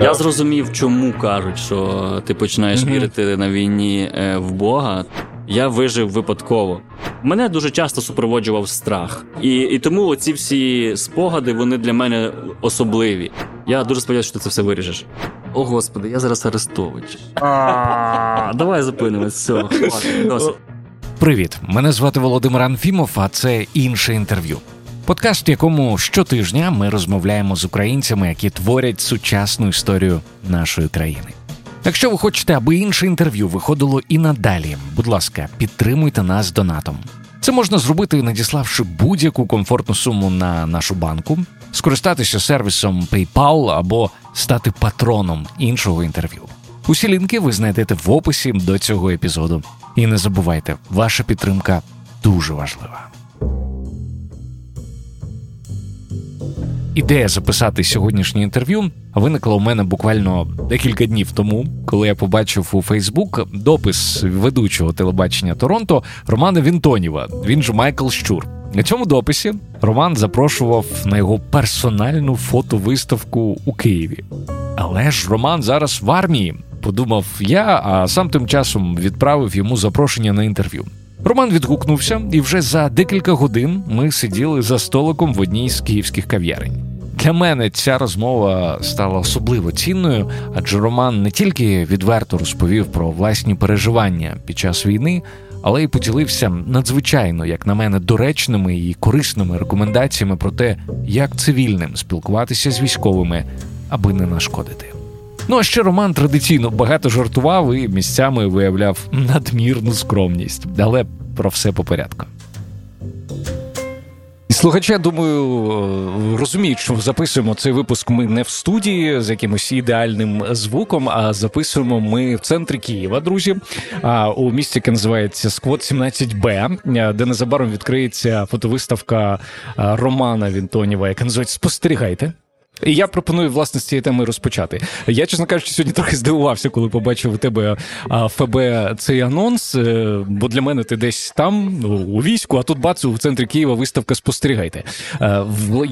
Я зрозумів, чому кажуть, що ти починаєш вірити на війні е, в Бога. Я вижив випадково. Мене дуже часто супроводжував страх, і і тому оці всі спогади вони для мене особливі. Я дуже сподіваюся, що ти це все виріжеш. О, господи, я зараз Арестович. Давай зупинимось. Все, Привіт, мене звати Володимир Анфімов, а це інше інтерв'ю. Подкаст, в якому щотижня ми розмовляємо з українцями, які творять сучасну історію нашої країни. Якщо ви хочете, аби інше інтерв'ю виходило і надалі, будь ласка, підтримуйте нас донатом. Це можна зробити, надіславши будь-яку комфортну суму на нашу банку, скористатися сервісом PayPal або стати патроном іншого інтерв'ю. Усі лінки ви знайдете в описі до цього епізоду. І не забувайте, ваша підтримка дуже важлива. Ідея записати сьогоднішнє інтерв'ю виникла у мене буквально декілька днів тому, коли я побачив у Фейсбук допис ведучого телебачення Торонто Романа Вінтоніва. Він же Майкл Щур. На цьому дописі Роман запрошував на його персональну фотовиставку у Києві. Але ж Роман зараз в армії, подумав я, а сам тим часом відправив йому запрошення на інтерв'ю. Роман відгукнувся, і вже за декілька годин ми сиділи за столиком в одній з київських кав'ярень. Для мене ця розмова стала особливо цінною, адже Роман не тільки відверто розповів про власні переживання під час війни, але й поділився надзвичайно, як на мене, доречними і корисними рекомендаціями про те, як цивільним спілкуватися з військовими, аби не нашкодити. Ну а ще Роман традиційно багато жартував і місцями виявляв надмірну скромність, але про все по порядку. Слухачі, думаю, е, розуміють, що записуємо цей випуск ми не в студії з якимось ідеальним звуком, а записуємо ми в центрі Києва, друзі. у місті, яке називається Сквот 17Б, е, де незабаром відкриється фотовиставка е, Романа Вінтоніва, яка називається Спостерігайте. І я пропоную власне з цієї теми розпочати. Я, чесно кажучи, сьогодні трохи здивувався, коли побачив у тебе ФБ цей анонс. Е, бо для мене ти десь там у війську, а тут бацу в центрі Києва виставка спостерігайте. Е,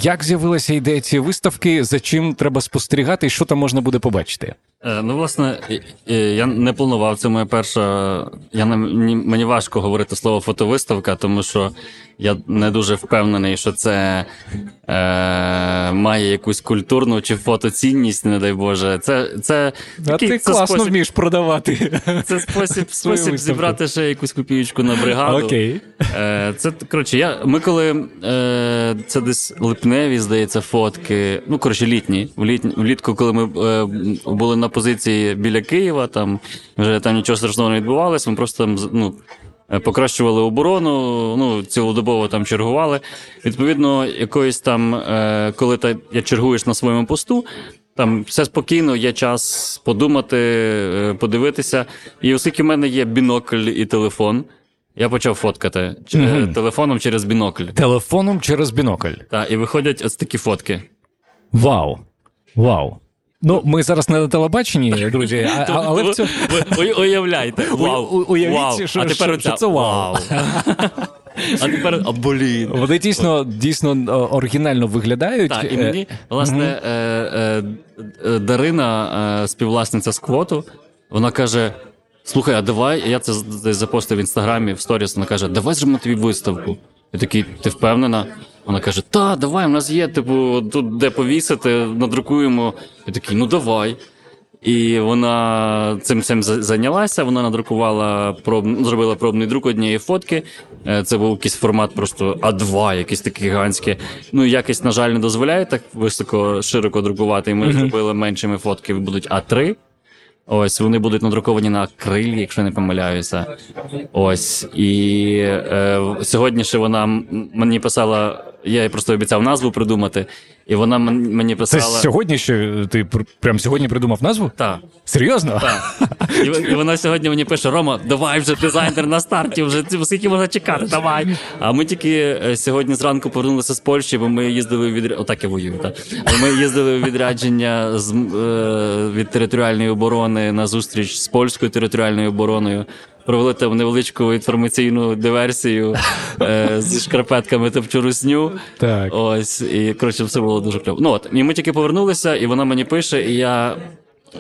як з'явилася ідея цієї виставки? За чим треба спостерігати, і що там можна буде побачити? Е, ну, власне, я не планував. Це моя перша. Я мені важко говорити слово фотовиставка, тому що я не дуже впевнений, що це е, має якусь культурну чи фотоцінність, не дай Боже. Це це а ти це класно спосіб, вмієш продавати. Це спосіб спосіб зібрати ще якусь копієчку на бригаду. Окей. Е, Це коротше, я ми коли е, це десь липневі, здається, фотки. Ну коротше, літні. Влітку, коли ми е, були на позиції біля Києва, там вже там нічого страшного не відбувалося. Ми просто там ну. Е, покращували оборону, ну цілодобово там чергували. Відповідно, якоїсь там, е, коли ти я чергуєш на своєму посту, там все спокійно, є час подумати, е, подивитися. І оскільки в мене є бінокль і телефон. Я почав фоткати mm-hmm. телефоном через бінокль. Телефоном через бінокль. Так, і виходять ось такі фотки. Вау! Вау! Ну, ми зараз не на телебаченні, друзі, а, але в цьому... Ви уявляйте. Вау, Уявіть, що, а тепер що, це вау. А тепер а, блін. Вони дійсно дійсно оригінально виглядають. Так, і мені, власне, е, е, е, Дарина, співвласниця сквоту, вона каже: слухай, а давай, я це запостив в інстаграмі в сторіс, вона каже, давай зробимо тобі виставку. Я такий, ти впевнена? Вона каже: Та, давай, у нас є, типу, тут де повісити, надрукуємо. Я такий, ну давай. І вона цим цим зайнялася. Вона надрукувала проб, зробила пробний друк однієї фотки. Е, це був якийсь формат, просто А2, якийсь такий гігантський. Ну якість, на жаль, не дозволяє так високо широко друкувати. І ми mm-hmm. зробили меншими фотки, будуть А3. Ось вони будуть надруковані на крилі, якщо не помиляюся. Ось і е, сьогодні ще вона мені писала. Я їй просто обіцяв назву придумати, і вона мені писала. Це сьогодні ще ти прям сьогодні придумав назву? Так. Серйозно? Так. І, і вона сьогодні мені пише: Рома, давай вже дизайнер на старті, вже скільки можна чекати, давай. А ми тільки е, сьогодні зранку повернулися з Польщі, бо ми їздили відрядження. Отак я воюю. так. Ми їздили у відрядження з, е, від територіальної оборони на зустріч з польською територіальною обороною провели там невеличку інформаційну диверсію е, зі шкарпетками топчу русню. Так. Ось, і коротше, все було дуже кльово. Ну от, і ми тільки повернулися, і вона мені пише, і я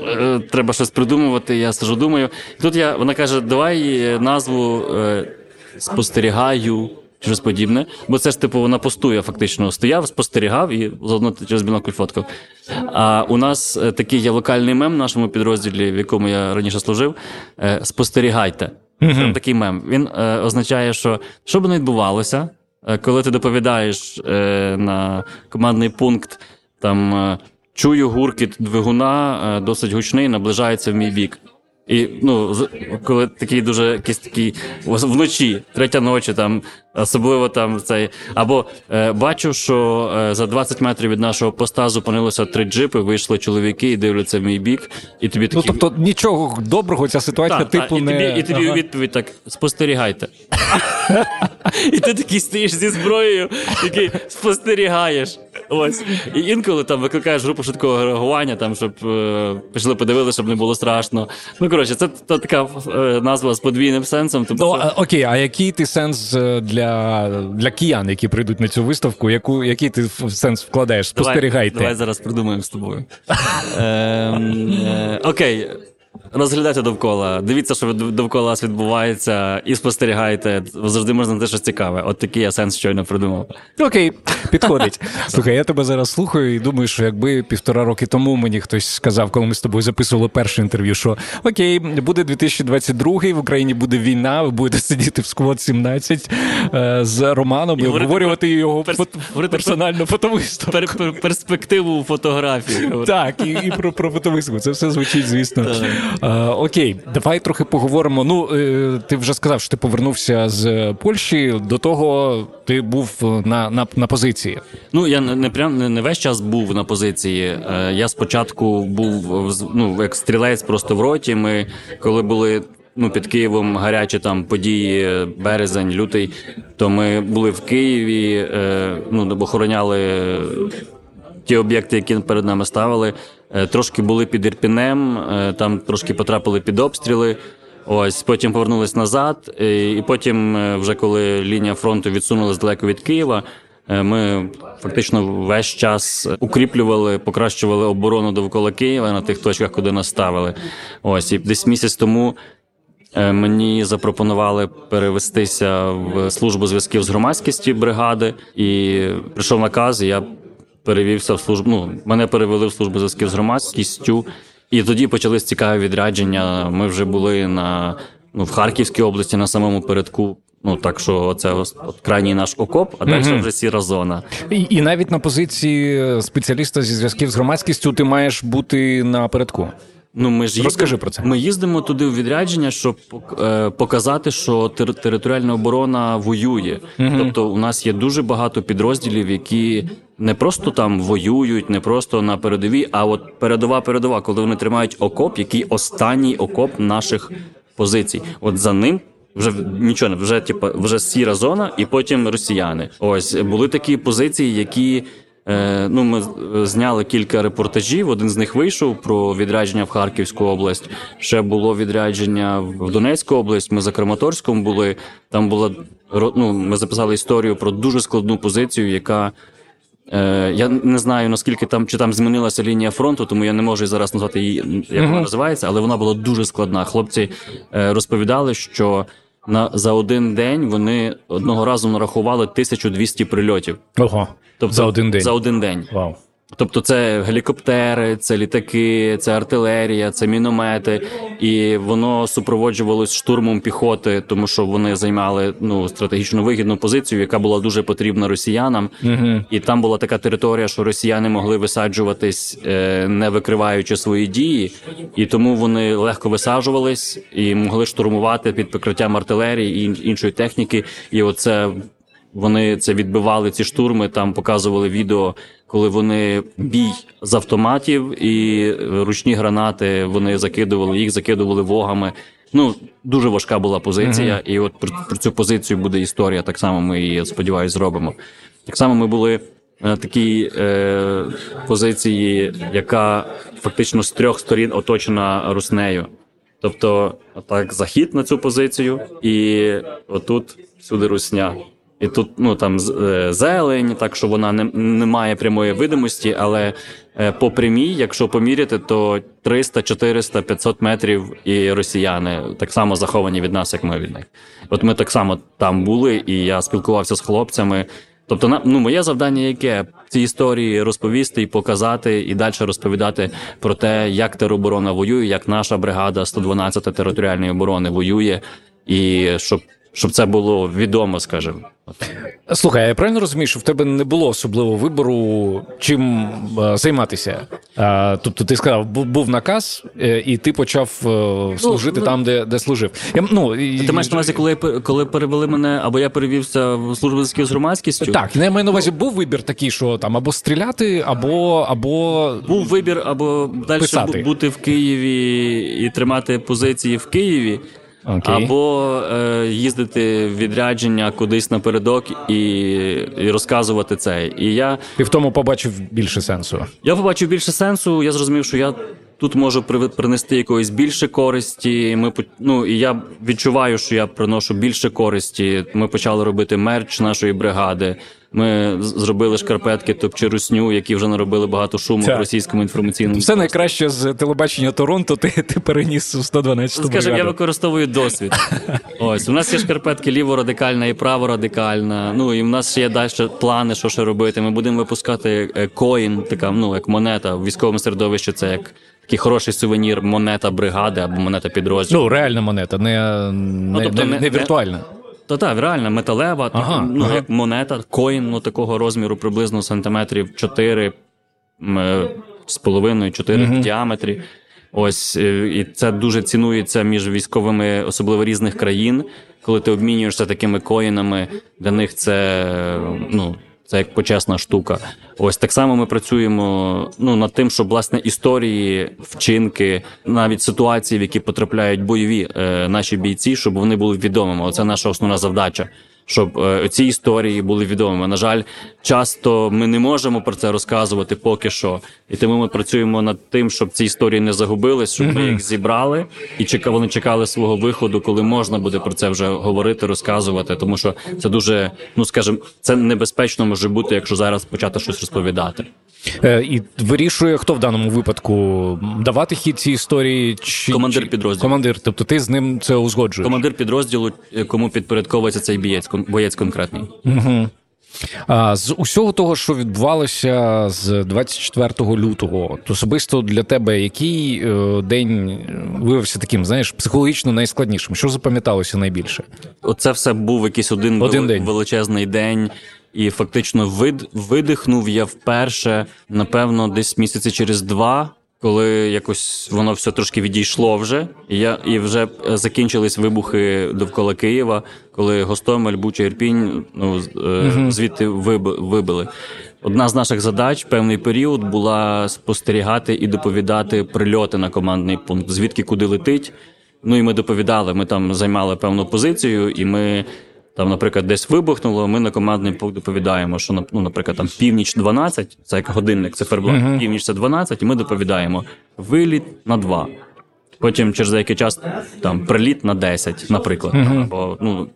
е, треба щось придумувати. Я сижу, думаю. І тут я вона каже: давай назву е, спостерігаю. Щось подібне, бо це ж типу на посту я фактично стояв, спостерігав і заодно через бінокль фоткав. А у нас е, такий є локальний мем в нашому підрозділі, в якому я раніше служив. е, Спостерігайте. Це такий мем. Він е, означає, що що би не відбувалося, коли ти доповідаєш е, на командний пункт, там чую гуркіт двигуна, е, досить гучний, наближається в мій бік. І ну, коли такий дуже якийсь такий вночі, третя ночі, там особливо там цей. Або е, бачу, що е, за 20 метрів від нашого поста зупинилося три джипи, вийшли чоловіки і дивляться в мій бік, і тобі Ну такі. тобто нічого доброго ця ситуація, Так, типу, так, і, не тобі, і тобі у Ага. відповідь так: спостерігайте. і ти такий стоїш зі зброєю, такий спостерігаєш. Ось. І інколи там викликаєш групу швидкого реагування, там, щоб е, пішли подивилися, щоб не було страшно. Ну, коротше, це, та така е, назва з подвійним сенсом. Тому Ну, що... а, окей, а який ти сенс е, для, для киян, які прийдуть на цю виставку? Яку, який ти в- сенс вкладаєш? Спостерігайте. Давай, давай зараз придумаємо з тобою. Ем, е, Окей. Розглядайте довкола, дивіться, що довкола вас відбувається, і спостерігайте. Завжди можна знайти щось цікаве. От такий я сенс щойно придумав. Окей, підходить. Слухай, я тебе зараз слухаю і думаю, що якби півтора роки тому мені хтось сказав, коли ми з тобою записували перше інтерв'ю, що окей, буде 2022, в Україні буде війна, ви будете сидіти в сквот 17 е, з Романом і, обговорювати його перс- фото- персональну фотовиставку. Пер- пер- перспективу фотографії. Так, і, і про, про фотовиставку. Це все звучить, звісно. Е, окей, давай трохи поговоримо. Ну, е, ти вже сказав, що ти повернувся з Польщі. До того ти був на, на, на позиції. Ну я не, прям не, не весь час був на позиції. Е, я спочатку був ну, як стрілець просто в роті. Ми коли були. Ну, під Києвом гарячі там події, березень, лютий. То ми були в Києві, е, ну, охороняли ті об'єкти, які перед нами ставили. Е, трошки були під Ірпінем, е, там трошки потрапили під обстріли. Ось потім повернулись назад, і потім, е, вже коли лінія фронту відсунулась далеко від Києва. Е, Ми фактично весь час укріплювали, покращували оборону довкола Києва на тих точках, куди нас ставили. Ось і десь місяць тому Е, Мені запропонували перевестися в службу зв'язків з громадськістю бригади, і прийшов наказ, я перевівся в службу. Ну, мене перевели в службу зв'язків з громадськістю, і тоді почались цікаві відрядження. Ми вже були на ну, в Харківській області на самому передку. Ну так що це от крайній наш окоп, а далі вже сіра зона. І, і навіть на позиції спеціаліста зі зв'язків з громадськістю ти маєш бути напередку. Ну, ми ж Розкажи їздимо, про це. Ми їздимо туди в відрядження, щоб е, показати, що тер- територіальна оборона воює. Тобто, у нас є дуже багато підрозділів, які не просто там воюють, не просто на передовій, а от передова передова, коли вони тримають окоп, який останній окоп наших позицій. От за ним. Вже нічого не вже типу, вже сіра зона, і потім росіяни. Ось були такі позиції, які Е, ну, ми е, зняли кілька репортажів. Один з них вийшов про відрядження в Харківську область. Ще було відрядження в Донецьку область. Ми за Краматорськом були. Там була ну, ми записали історію про дуже складну позицію, яка. Е, я не знаю наскільки там чи там змінилася лінія фронту, тому я не можу зараз назвати її, як вона називається, але вона була дуже складна. Хлопці е, розповідали, що на за один день вони одного разу нарахували 1200 прильотів. Ого. Тобто за один день. За один день. Вау. Тобто, це гелікоптери, це літаки, це артилерія, це міномети, і воно супроводжувалось штурмом піхоти, тому що вони займали ну стратегічно вигідну позицію, яка була дуже потрібна росіянам. Угу. І там була така територія, що росіяни могли висаджуватись, е, не викриваючи свої дії, і тому вони легко висаджувались і могли штурмувати під прикриттям артилерії і іншої техніки. І оце вони це відбивали ці штурми. Там показували відео, коли вони бій з автоматів і ручні гранати вони закидували, їх закидували вогами. Ну дуже важка була позиція, і от про, про цю позицію буде історія. Так само ми її сподіваюся зробимо. Так само ми були на такій е, позиції, яка фактично з трьох сторін оточена руснею. Тобто, так, захід на цю позицію, і отут всюди русня. І тут ну там е, зелень, так що вона не, не має прямої видимості, але е, по прямій, якщо поміряти, то 300, 400, 500 метрів і росіяни так само заховані від нас, як ми від них. От ми так само там були, і я спілкувався з хлопцями. Тобто, ну, моє завдання яке ці історії розповісти і показати, і далі розповідати про те, як тероборона воює, як наша бригада 112 територіальної оборони воює, і щоб, щоб це було відомо, скажімо. Слухай, я правильно розумію, що в тебе не було особливого вибору, чим е, займатися? Тобто, ти сказав, був, наказ, е, і ти почав е, служити ну, там, де, де служив. Я, ну, і- Ти маєш на увазі, коли, коли перевели мене, або я перевівся в службу зв'язків з громадськістю? Так, я маю на увазі, був вибір такий, що там або стріляти, або. або... Був вибір або далі Писати. бути в Києві і тримати позиції в Києві, Окей. або е, їздити в відрядження кудись напередок і, і розказувати це. І я, Ти в тому побачив більше сенсу. я побачив більше сенсу. Я зрозумів, що я тут можу при- принести якоїсь більше користі. Ми ну, і я відчуваю, що я приношу більше користі. Ми почали робити мерч нашої бригади. Ми зробили шкарпетки топчи русню, які вже наробили багато шуму в російському інформаційному Все найкраще з телебачення Торонто ти, ти переніс у 112 Скажімо, я використовую досвід. Ось у нас є шкарпетки ліворадикальна і праворадикальна. Ну і в нас є далі плани, що ще робити. Ми будемо випускати е, коін, така ну як монета в військовому середовищі. Це як такий хороший сувенір, монета бригади або монета підрозділу. Ну, реальна монета, не, не, тобто не, не- не віртуальна. Та так, реально, металева, Ага, ну ага. як монета, коін ну, такого розміру, приблизно сантиметрів 4 е, з половиною 4 в діаметрі. Ось е, і це дуже цінується між військовими, особливо різних країн. Коли ти обмінюєшся такими коїнами, для них це е, ну. Це як почесна штука. Ось так само ми працюємо ну над тим, щоб власне історії, вчинки, навіть ситуації, в які потрапляють бойові е, наші бійці, щоб вони були відомими. Оце наша основна завдача. Щоб е, ці історії були відомими. На жаль, часто ми не можемо про це розказувати поки що, і тому ми працюємо над тим, щоб ці історії не загубились, щоб ми їх зібрали і чека, вони чекали свого виходу, коли можна буде про це вже говорити, розказувати. Тому що це дуже, ну скажімо, це небезпечно може бути, якщо зараз почати щось розповідати. Е, і вирішує, хто в даному випадку давати хід цій історії чи Командир підрозділу. Командир, тобто ти з ним це узгоджуєш. Командир підрозділу, е, кому підпорядковується цей бієць, боєць конкретний. А з усього того, що відбувалося з 24 лютого, то особисто для тебе який е, день е, виявився таким, знаєш, психологічно найскладнішим? Що запам'яталося найбільше? Оце все був якийсь один, Один вели- день. величезний день. І фактично вид, видихнув я вперше, напевно, десь місяці через два, коли якось воно все трошки відійшло вже. І я і вже е, закінчились вибухи довкола Києва, коли Гостомель, Буча, Ірпінь ну, е, звідти виб- вибили. Одна з наших задач певний період була спостерігати і доповідати прильоти на командний пункт, звідки куди летить. Ну і ми доповідали. Ми там займали певну позицію, і ми там, наприклад, десь вибухнуло. Ми на командний пункт доповідаємо, що ну, наприклад, там північ 12, це як годинник циферблат, північ це 12, і ми доповідаємо виліт на 2. Потім через деякий час там приліт на 10, наприклад. Або ну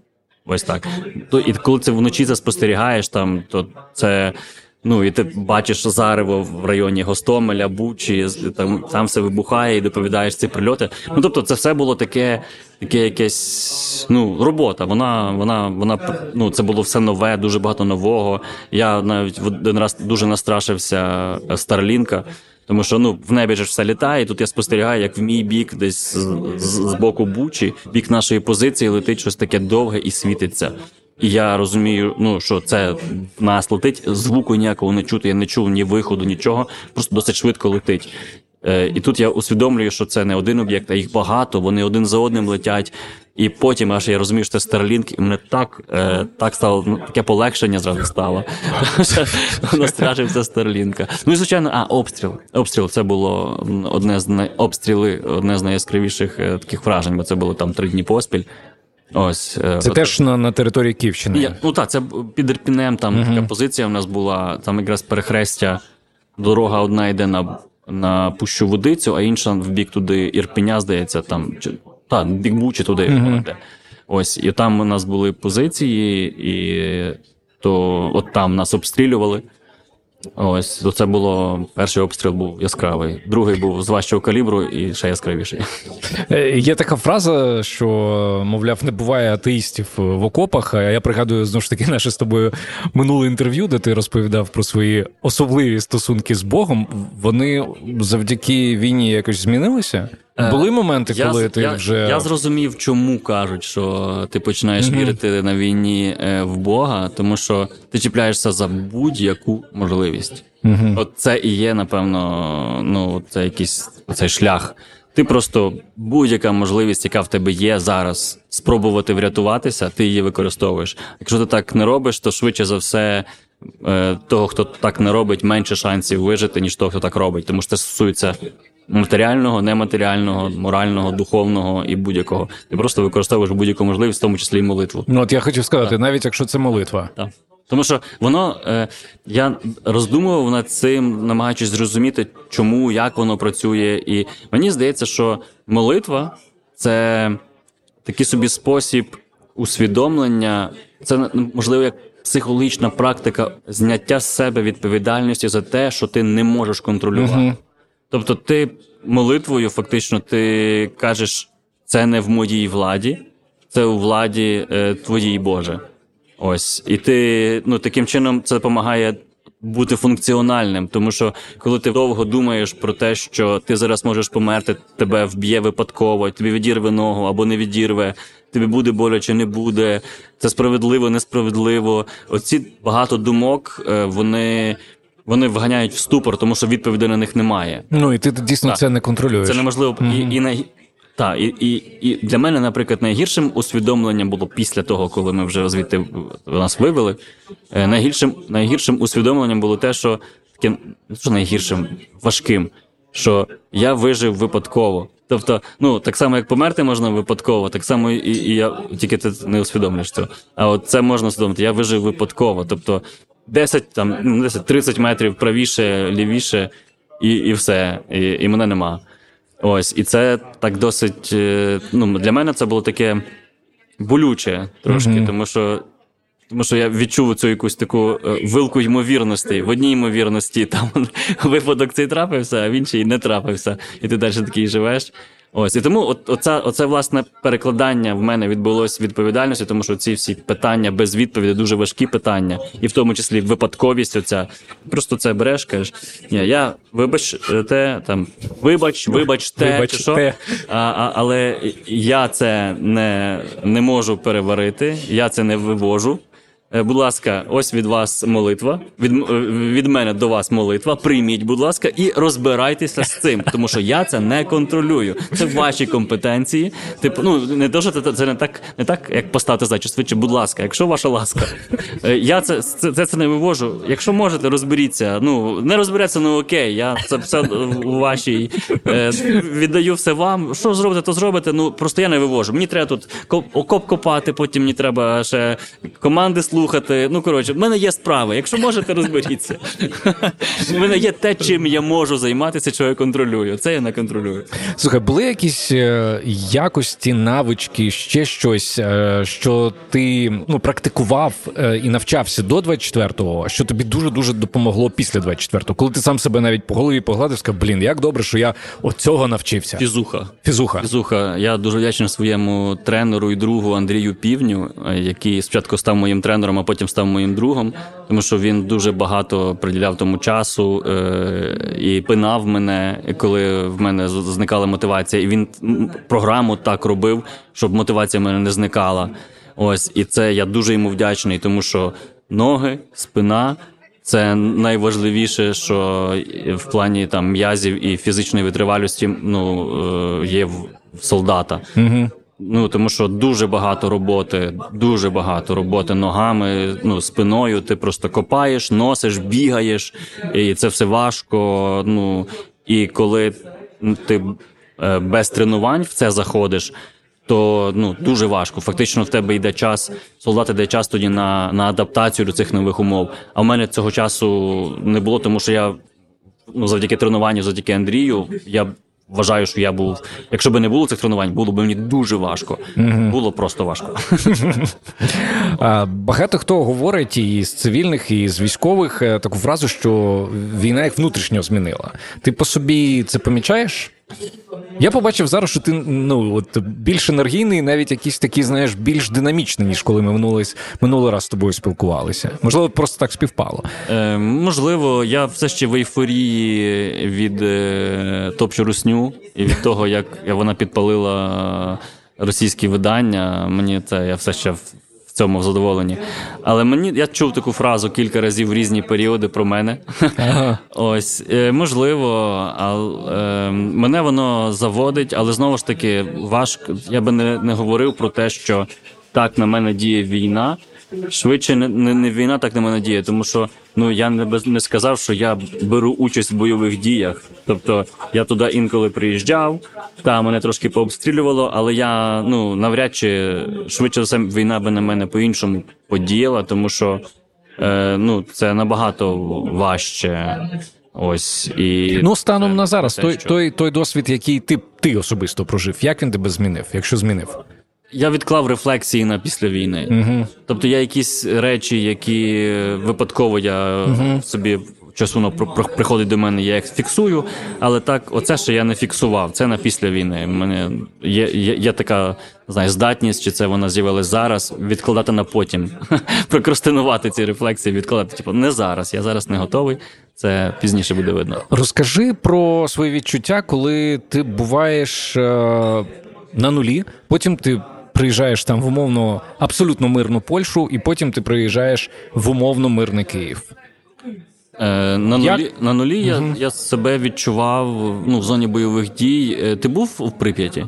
ось так. То і коли це вночі це спостерігаєш, там то це. Ну і ти бачиш зарево в районі Гостомеля, Бучі, там, там все вибухає і доповідаєш ці прильоти. Ну тобто, це все було таке, таке якесь ну робота. Вона, вона, вона ну це було все нове, дуже багато нового. Я навіть в один раз дуже настрашився Старлінка. Тому що ну в небі ж все літає. і Тут я спостерігаю, як в мій бік, десь з, з, з боку бучі, бік нашої позиції летить щось таке довге і світиться. Я розумію, ну що це нас летить, звуку ніякого не чути. Я не чув ні виходу, нічого. Просто досить швидко летить. Е, і тут я усвідомлюю, що це не один об'єкт, а їх багато. Вони один за одним летять. І потім аж я розумію, що це Starlink, і мене так, е, так стало ну, таке полегшення зразу стало. Що Старлінка. Ну і звичайно, а обстріл. Обстріл це було одне з най... обстріли, одне з найяскравіших е, таких вражень, бо це було там три дні поспіль. Ось е, Це от- теж на, на території Київщини. я, ну так, це під Ірпінем, там така позиція в нас була, там якраз перехрестя, дорога одна йде на, на Пущу Водицю, а інша в бік туди Ірпеня, здається, там. Чи, та, бік Бучі туди йде. Ось, і там у нас були позиції, і то от там нас обстрілювали. Ось, це було перший обстріл був яскравий, другий був з важчого калібру і ще яскравіший. Е, Є така фраза, що, мовляв, не буває атеїстів в окопах. А я пригадую знову ж таки наше з тобою минуле інтерв'ю, де ти розповідав про свої особливі стосунки з Богом. Вони завдяки війні якось змінилися? Були моменти, коли я, ти я, вже я зрозумів, чому кажуть, що ти починаєш Мгм. вірити на війні е, в Бога, тому що ти чіпляєшся за будь-яку можливість. Мгм. От це і є, напевно, ну це якийсь цей шлях. Ти просто будь-яка можливість, яка в тебе є зараз, спробувати врятуватися, ти її використовуєш. Якщо ти так не робиш, то швидше за все. е, Того, хто так не робить, менше шансів вижити, ніж того, хто так робить. Тому що це стосується матеріального, нематеріального, морального, духовного і будь-якого. Ти просто використовуєш будь-яку можливість, в тому числі і молитву. ну от я хотів сказати, навіть якщо це молитва. Так. Тому що воно е, я роздумував над цим, намагаючись зрозуміти, чому, як воно працює. І мені здається, що молитва це такий собі спосіб усвідомлення, це можливо як психологічна практика зняття з себе відповідальності за те, що ти не можеш контролювати. Тобто, ти молитвою, фактично, ти кажеш, це не в моїй владі, це у владі е, твоїй Боже. Ось. І ти ну, таким чином це допомагає бути функціональним, тому що коли ти довго думаєш про те, що ти зараз можеш померти, тебе вб'є випадково, тобі відірве ногу або не відірве, тобі буде боляче, не буде, це справедливо, несправедливо. Оці багато думок, е, вони. Вони вганяють в ступор, тому що відповіді на них немає. Ну і ти дійсно Так. це не контролюєш. Це неможливо. І, і, най... та, і, і, і для мене, наприклад, найгіршим усвідомленням було після того, коли ми вже звідти нас вивели. е, Найгіршим, найгіршим усвідомленням було те, що таким, що найгіршим, важким, що я вижив випадково. Тобто, ну так само, як померти можна випадково, так само і, і я тільки ти не усвідомлюєш цього. А от це можна усвідомити. Я вижив випадково. Тобто 10, там, ну, 10, 30 метрів правіше, лівіше, і, і все. І, і мене нема. Ось, і це так досить. е, Ну, для мене це було таке болюче трошки, Мгм. тому що. Тому що я відчув цю якусь таку е, вилку ймовірності. В одній ймовірності там випадок цей трапився, а в іншій не трапився. І ти далі такий живеш. Ось і тому, от оце, оце власне перекладання в мене відбулось відповідальності, тому що ці всі питання без відповіді дуже важкі питання, і в тому числі випадковість. Оця просто це береш, кажеш, ні, я вибач е, те, там вибач, вибач те, Вибач чи що, те. а, а, але я це не, не можу переварити, я це не вивожу. Е, Будь ласка, ось від вас молитва. Від, е, від мене до вас молитва. Прийміть, будь ласка, і розбирайтеся з цим, тому що я це не контролюю. Це ваші компетенції. Типу, ну не що це, це не так, не так, як поставити задачу швидше. Будь ласка, якщо ваша ласка, Е, я це, це, це, це не вивожу. Якщо можете, розберіться. Ну не розбереться, ну окей. Я це все у вашій віддаю все вам. Що зробите, то зробите. Ну просто я не вивожу. Мені треба тут ко- окоп копати, потім мені треба ще команди слухати. Ну коротше, в мене є справи. Якщо можете, розберіться. У мене є те, чим я можу займатися, що я контролюю. Це я не контролюю. Слухай, були якісь е, якості, навички, ще щось, е, що ти ну, практикував е, і навчався до 24-го, що тобі дуже дуже допомогло після 24-го, коли ти сам себе навіть по голові погладив, сказав, блін, як добре, що я от цього навчився. Фізуха. Фізуха. Фізуха, я дуже вдячний своєму тренеру і другу Андрію Півню, який спочатку став моїм тренером, а потім став моїм другом, тому що він дуже багато приділяв тому часу е- і пинав мене, коли в мене зникала мотивація. І він програму так робив, щоб мотивація в мене не зникала. Ось, і це я дуже йому вдячний, тому що ноги, спина. Це найважливіше, що в плані там м'язів і фізичної витривалості ну, е, є в солдата. Угу. Ну тому що дуже багато роботи, дуже багато роботи ногами, ну спиною. Ти просто копаєш, носиш, бігаєш, і це все важко. Ну і коли ти е, без тренувань в це заходиш. То ну дуже важко. Фактично, в тебе йде час, солдат йде час тоді на, на адаптацію до цих нових умов. А в мене цього часу не було, тому що я ну завдяки тренуванню, завдяки Андрію, я вважаю, що я був. Якщо б не було цих тренувань, було б мені дуже важко. Було просто важко. Багато хто говорить і з цивільних, і з військових е, таку фразу, що війна їх внутрішньо змінила. Ти по собі це помічаєш? Я побачив зараз, що ти ну от більш енергійний, навіть якийсь такий, знаєш, більш динамічний, ніж коли ми минулий, минулий раз з тобою спілкувалися. Можливо, просто так співпало. Е, можливо, я все ще в ейфорії від е, топчу русню і від того, як вона підпалила російські видання. Мені це я все ще в, цьому задоволенні. Але мені я чув таку фразу кілька разів в різні періоди про мене. Ага. Ось е, можливо, ал, е, мене воно заводить, але знову ж таки важко. Я би не, не говорив про те, що так на мене діє війна. Швидше не, не, не війна так на мене діє, тому що ну я не без не сказав, що я беру участь в бойових діях. Тобто я туди інколи приїжджав, та мене трошки пообстрілювало, але я ну навряд чи швидше все війна би на мене по-іншому подіяла, тому що е, ну це набагато важче. Ось і Ну, станом це на зараз, те, той, що- той, той досвід, який ти, ти особисто прожив, як він тебе змінив, якщо змінив? Я відклав рефлексії на після війни. Угу. Тобто я якісь речі, які випадково я собі часу воно приходить до мене, я їх фіксую. Але так, оце ще я не фіксував. Це на після війни. У мене є, є, є така знає, здатність, чи це вона з'явилась зараз, відкладати на потім. Прокрастинувати ці рефлексії, відкладати. Типу, не зараз. Я зараз не готовий. Це пізніше буде видно. Розкажи про свої відчуття, коли ти буваєш е, на нулі, потім ти приїжджаєш там в умовно абсолютно мирну Польщу, і потім ти приїжджаєш в умовно мирний Київ. Е, на Як? нулі, на нулі я, я себе відчував ну, в зоні бойових дій. Е, Ти був в Прип'яті?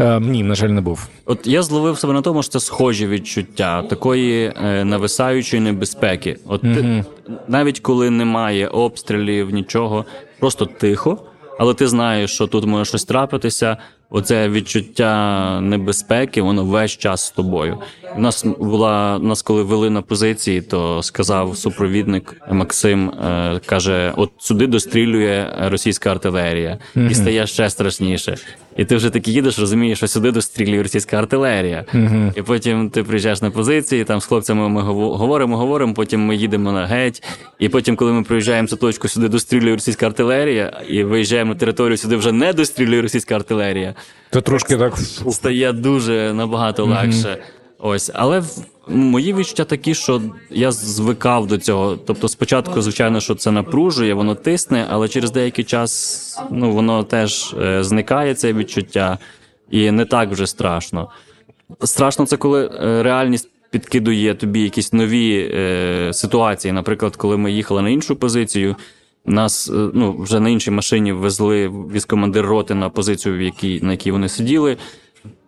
Е, ні, на жаль, не був. От я зловив себе на тому, що це схожі відчуття такої е, нависаючої небезпеки. От ти, навіть коли немає обстрілів, нічого, просто тихо, але ти знаєш, що тут може щось трапитися. Оце відчуття небезпеки, воно весь час з тобою. У нас була у нас, коли вели на позиції, то сказав супровідник Максим, е, каже: от сюди дострілює російська артилерія, і стає ще страшніше. І ти вже таки їдеш, розумієш, що сюди дострілює російська артилерія. І потім ти приїжджаєш на позиції, там з хлопцями ми говоримо, говоримо, потім ми їдемо на геть. І потім, коли ми проїжджаємо цю точку, сюди дострілює російська артилерія, і виїжджаємо на територію, сюди вже не дострілює російська артилерія. То трошки так. Стає дуже набагато легше. Ось, але мої відчуття такі, що я звикав до цього. Тобто, спочатку, звичайно, що це напружує, воно тисне, але через деякий час ну, воно теж е, зникає це відчуття, і не так вже страшно. Страшно це коли е, реальність підкидує тобі якісь нові е, ситуації. Наприклад, коли ми їхали на іншу позицію, нас е, ну, вже на іншій машині везли військомандир роти на позицію, в якій, на якій вони сиділи.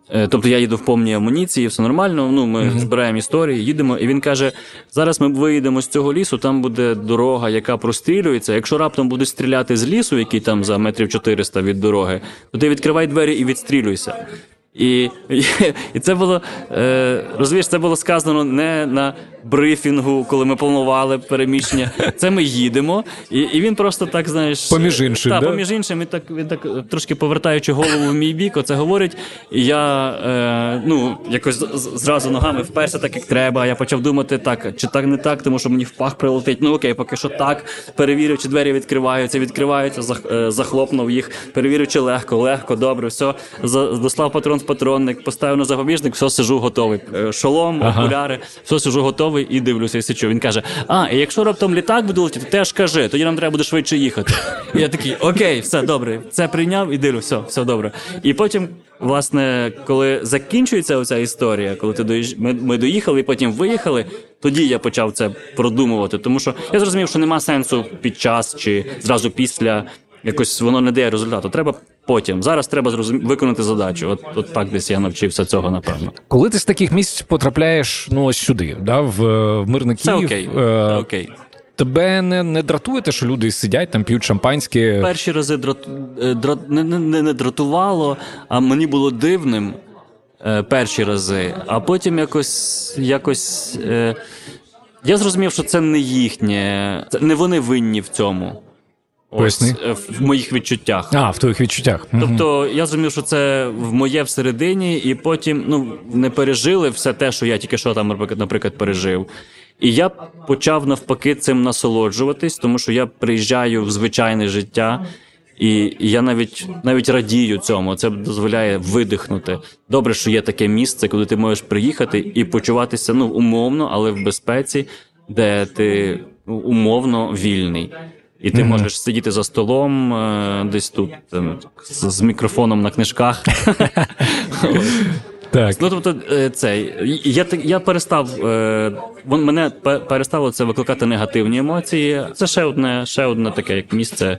Е, Тобто я їду в повній амуніції, все нормально. Ну, ми збираємо історії, їдемо, і він каже: зараз ми виїдемо з цього лісу, там буде дорога, яка прострілюється. Якщо раптом будуть стріляти з лісу, який там за метрів 400 від дороги, то ти відкривай двері і відстрілюйся. І, і це було е, розумієш, це було сказано не на брифінгу, коли ми планували переміщення. Це ми їдемо, і, і він просто так знаєш, Поміж іншим, та, да? поміж іншим, він так він так е, трошки повертаючи голову в мій бік, оце говорить. І я е, ну якось зразу ногами вперся так, як треба. Я почав думати, так чи так не так, тому що мені в пах прилетить. Ну окей, поки що так. Перевірив, чи двері відкриваються, відкриваються, зах- е, захлопнув їх, перевірив, чи легко, легко, добре, все. За- Дослав патрон з патронник, поставив на запобіжник, все сижу готовий. Е, Шолом, окуляри, все сижу готовий і дивлюся, і сичу. Він каже: А, якщо раптом літак буде летіти, теж кажи, тоді нам треба буде швидше їхати. І я такий, окей, все добре, це прийняв і дивлюсь, все, все добре. І потім, власне, коли закінчується оця історія, коли ти доїж... ми, ми доїхали і потім виїхали, тоді я почав це продумувати. Тому що я зрозумів, що нема сенсу під час чи зразу після. Якось воно не дає результату. Треба потім. Зараз треба зрозум... виконати задачу. От, от так десь я навчився цього, напевно. Коли ти з таких місць потрапляєш ну ось сюди, да, в, е, в мирний Це окей. е, Це окей. тебе не, не дратує те, що люди сидять там, п'ють шампанське. Перші рази драт... е, драт... Не, не, не, не дратувало, а мені було дивним е, перші рази. А потім якось якось. Е... Я зрозумів, що це не їхнє, це не вони винні в цьому. Ось, е, в моїх відчуттях. А, в твоїх відчуттях. Тобто я зрозумів, що це в моє всередині, і потім ну, не пережили все те, що я тільки що там, наприклад, пережив. І я почав навпаки цим насолоджуватись, тому що я приїжджаю в звичайне життя. І я навіть навіть радію цьому. Це дозволяє видихнути. Добре, що є таке місце, куди ти можеш приїхати і почуватися ну умовно, але в безпеці, де ти ну, умовно вільний. І ти mm-hmm. можеш сидіти за столом е, десь тут там, з, з мікрофоном на книжках. Так. Ну, тобто, це, я я перестав е, мене перестало це викликати негативні емоції. Це ще одне, ще одне таке як місце.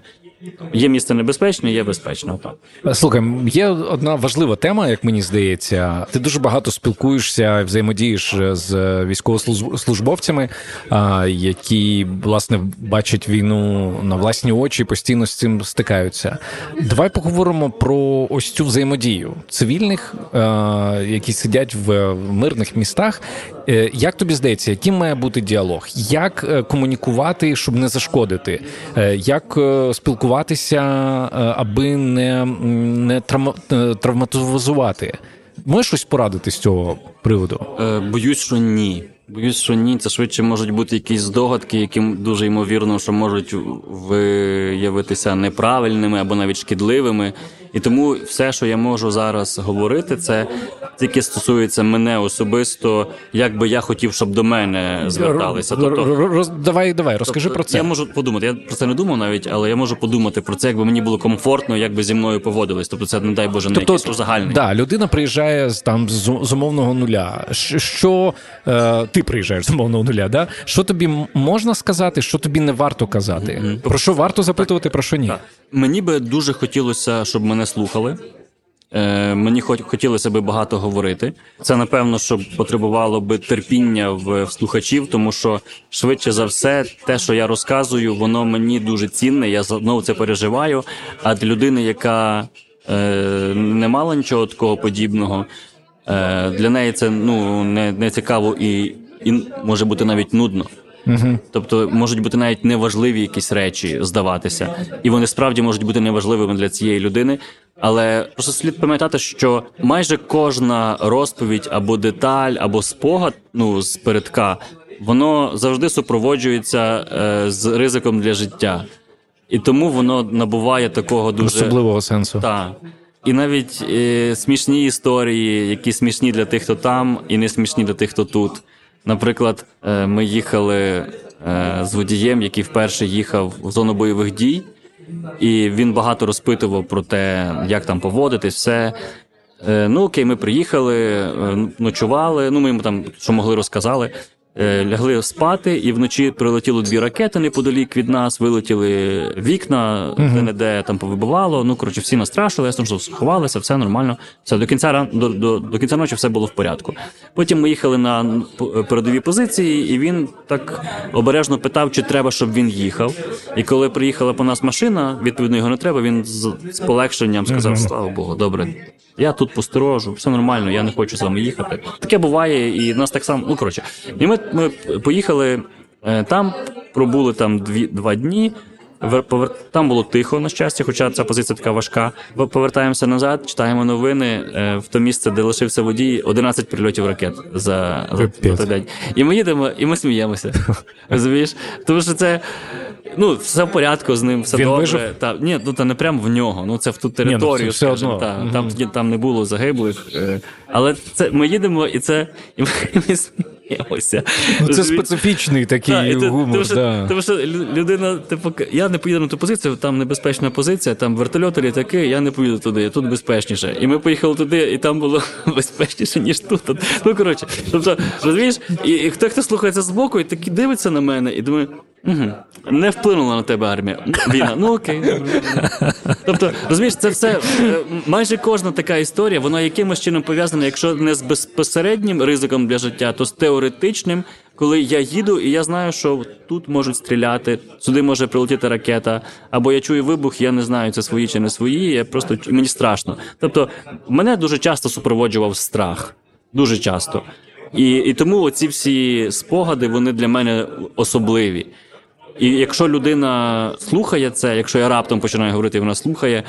Є місце небезпечне, є безпечно. Слухай, є одна важлива тема, як мені здається. Ти дуже багато спілкуєшся, взаємодієш з військовослужбовцями, які власне бачать війну на власні очі, і постійно з цим стикаються. Давай поговоримо про ось цю взаємодію цивільних, які сидять в мирних містах. Е, як тобі здається, яким має бути діалог? Як е, комунікувати, щоб не зашкодити? Е, як спілкуватися? аби не не травматизувати. Можеш щось порадити з цього приводу? Боюсь, що ні. Боюсь, що ні. Це швидше можуть бути якісь здогадки, які дуже ймовірно, що можуть виявитися неправильними або навіть шкідливими. І тому все, що я можу зараз говорити, це тільки стосується мене особисто, як би я хотів, щоб до мене зверталися. Тобто, Роз, давай, давай, розкажи тобто, про це. Я можу подумати. Я про це не думав навіть, але я можу подумати про це, якби мені було комфортно, як би зі мною поводились. Тобто, це не дай Боже, не тобто, якийсь узагальний. Да, людина приїжджає з там з умовного нуля. Що е, ти приїжджаєш з умовного нуля? Да? Що тобі можна сказати, що тобі не варто казати? Mm-hmm. Про що варто запитувати, так. про що ні? Так. Мені би дуже хотілося, щоб мене слухали. Е, Мені хотілося би багато говорити. Це напевно, що потребувало би терпіння в слухачів, тому що швидше за все, те, що я розказую, воно мені дуже цінне. Я знову це переживаю. А для людини, яка е, не мала нічого такого подібного, е, для неї це ну не, не цікаво і, і може бути навіть нудно. Угу. Тобто можуть бути навіть неважливі якісь речі здаватися, і вони справді можуть бути неважливими для цієї людини. Але просто слід пам'ятати, що майже кожна розповідь або деталь, або спогад, ну з передка, воно завжди супроводжується е, з ризиком для життя, і тому воно набуває такого дуже особливого сенсу. Так. І навіть е, смішні історії, які смішні для тих, хто там, і не смішні для тих, хто тут. Наприклад, е, ми їхали е, з водієм, який вперше їхав в зону бойових дій, і він багато розпитував про те, як там поводитись, все. Е, ну окей, ми приїхали, ночували. Ну, ми йому там що могли розказали. Е, лягли спати, і вночі прилетіло дві ракети неподалік від нас, вилетіли вікна, uh-huh. де не де там повибивало. Ну коротше, всі настрашили, ясно, що сховалися, все нормально. Все до кінця до, до, до кінця ночі все було в порядку. Потім ми їхали на передові позиції, і він так обережно питав, чи треба, щоб він їхав. І коли приїхала по нас машина, відповідно його не треба. Він з, з полегшенням сказав: Слава Богу, добре. Я тут посторожу, все нормально, я не хочу з вами їхати. Таке буває, і нас так само. Ну коротше, і ми ми поїхали е, там, пробули там дві два дні. Там було тихо, на щастя, хоча ця позиція така важка. Повертаємося назад, читаємо новини е, в то місце, де лишився водій, 11 прильотів ракет за, за той день. І ми їдемо, і ми сміємося. Розумієш? Тому що це ну, все в порядку з ним, все Він добре. Вижив? Та, ні, ну та не прямо в нього. Ну це в ту територію, ні, ну, скажімо, та, угу. там там не було загиблих. Е, але це ми їдемо, і це і ми, і ми сміємося. Ну, Це специфічний такий та, гумор. Тому що, да. тому що людина, типу, я не поїду на ту позицію, там небезпечна позиція, там вертольоти, літаки, я не поїду туди, тут безпечніше. І ми поїхали туди, і там було безпечніше, ніж тут. Ну коротше, тобто, розумієш, і, і хто хто слухається з боку, і такі дивиться на мене, і думає. Угу. Не вплинула на тебе армія. Війна. Ну окей. Тобто, розумієш, це все е, майже кожна така історія, вона якимось чином пов'язана, якщо не з безпосереднім ризиком для життя, то з теоретичним, коли я їду, і я знаю, що тут можуть стріляти, сюди може прилетіти ракета, або я чую вибух, я не знаю, це свої чи не свої. Я просто мені страшно. Тобто, мене дуже часто супроводжував страх. Дуже часто. І і тому оці всі спогади вони для мене особливі. І якщо людина слухає це, якщо я раптом починаю говорити, і вона слухає.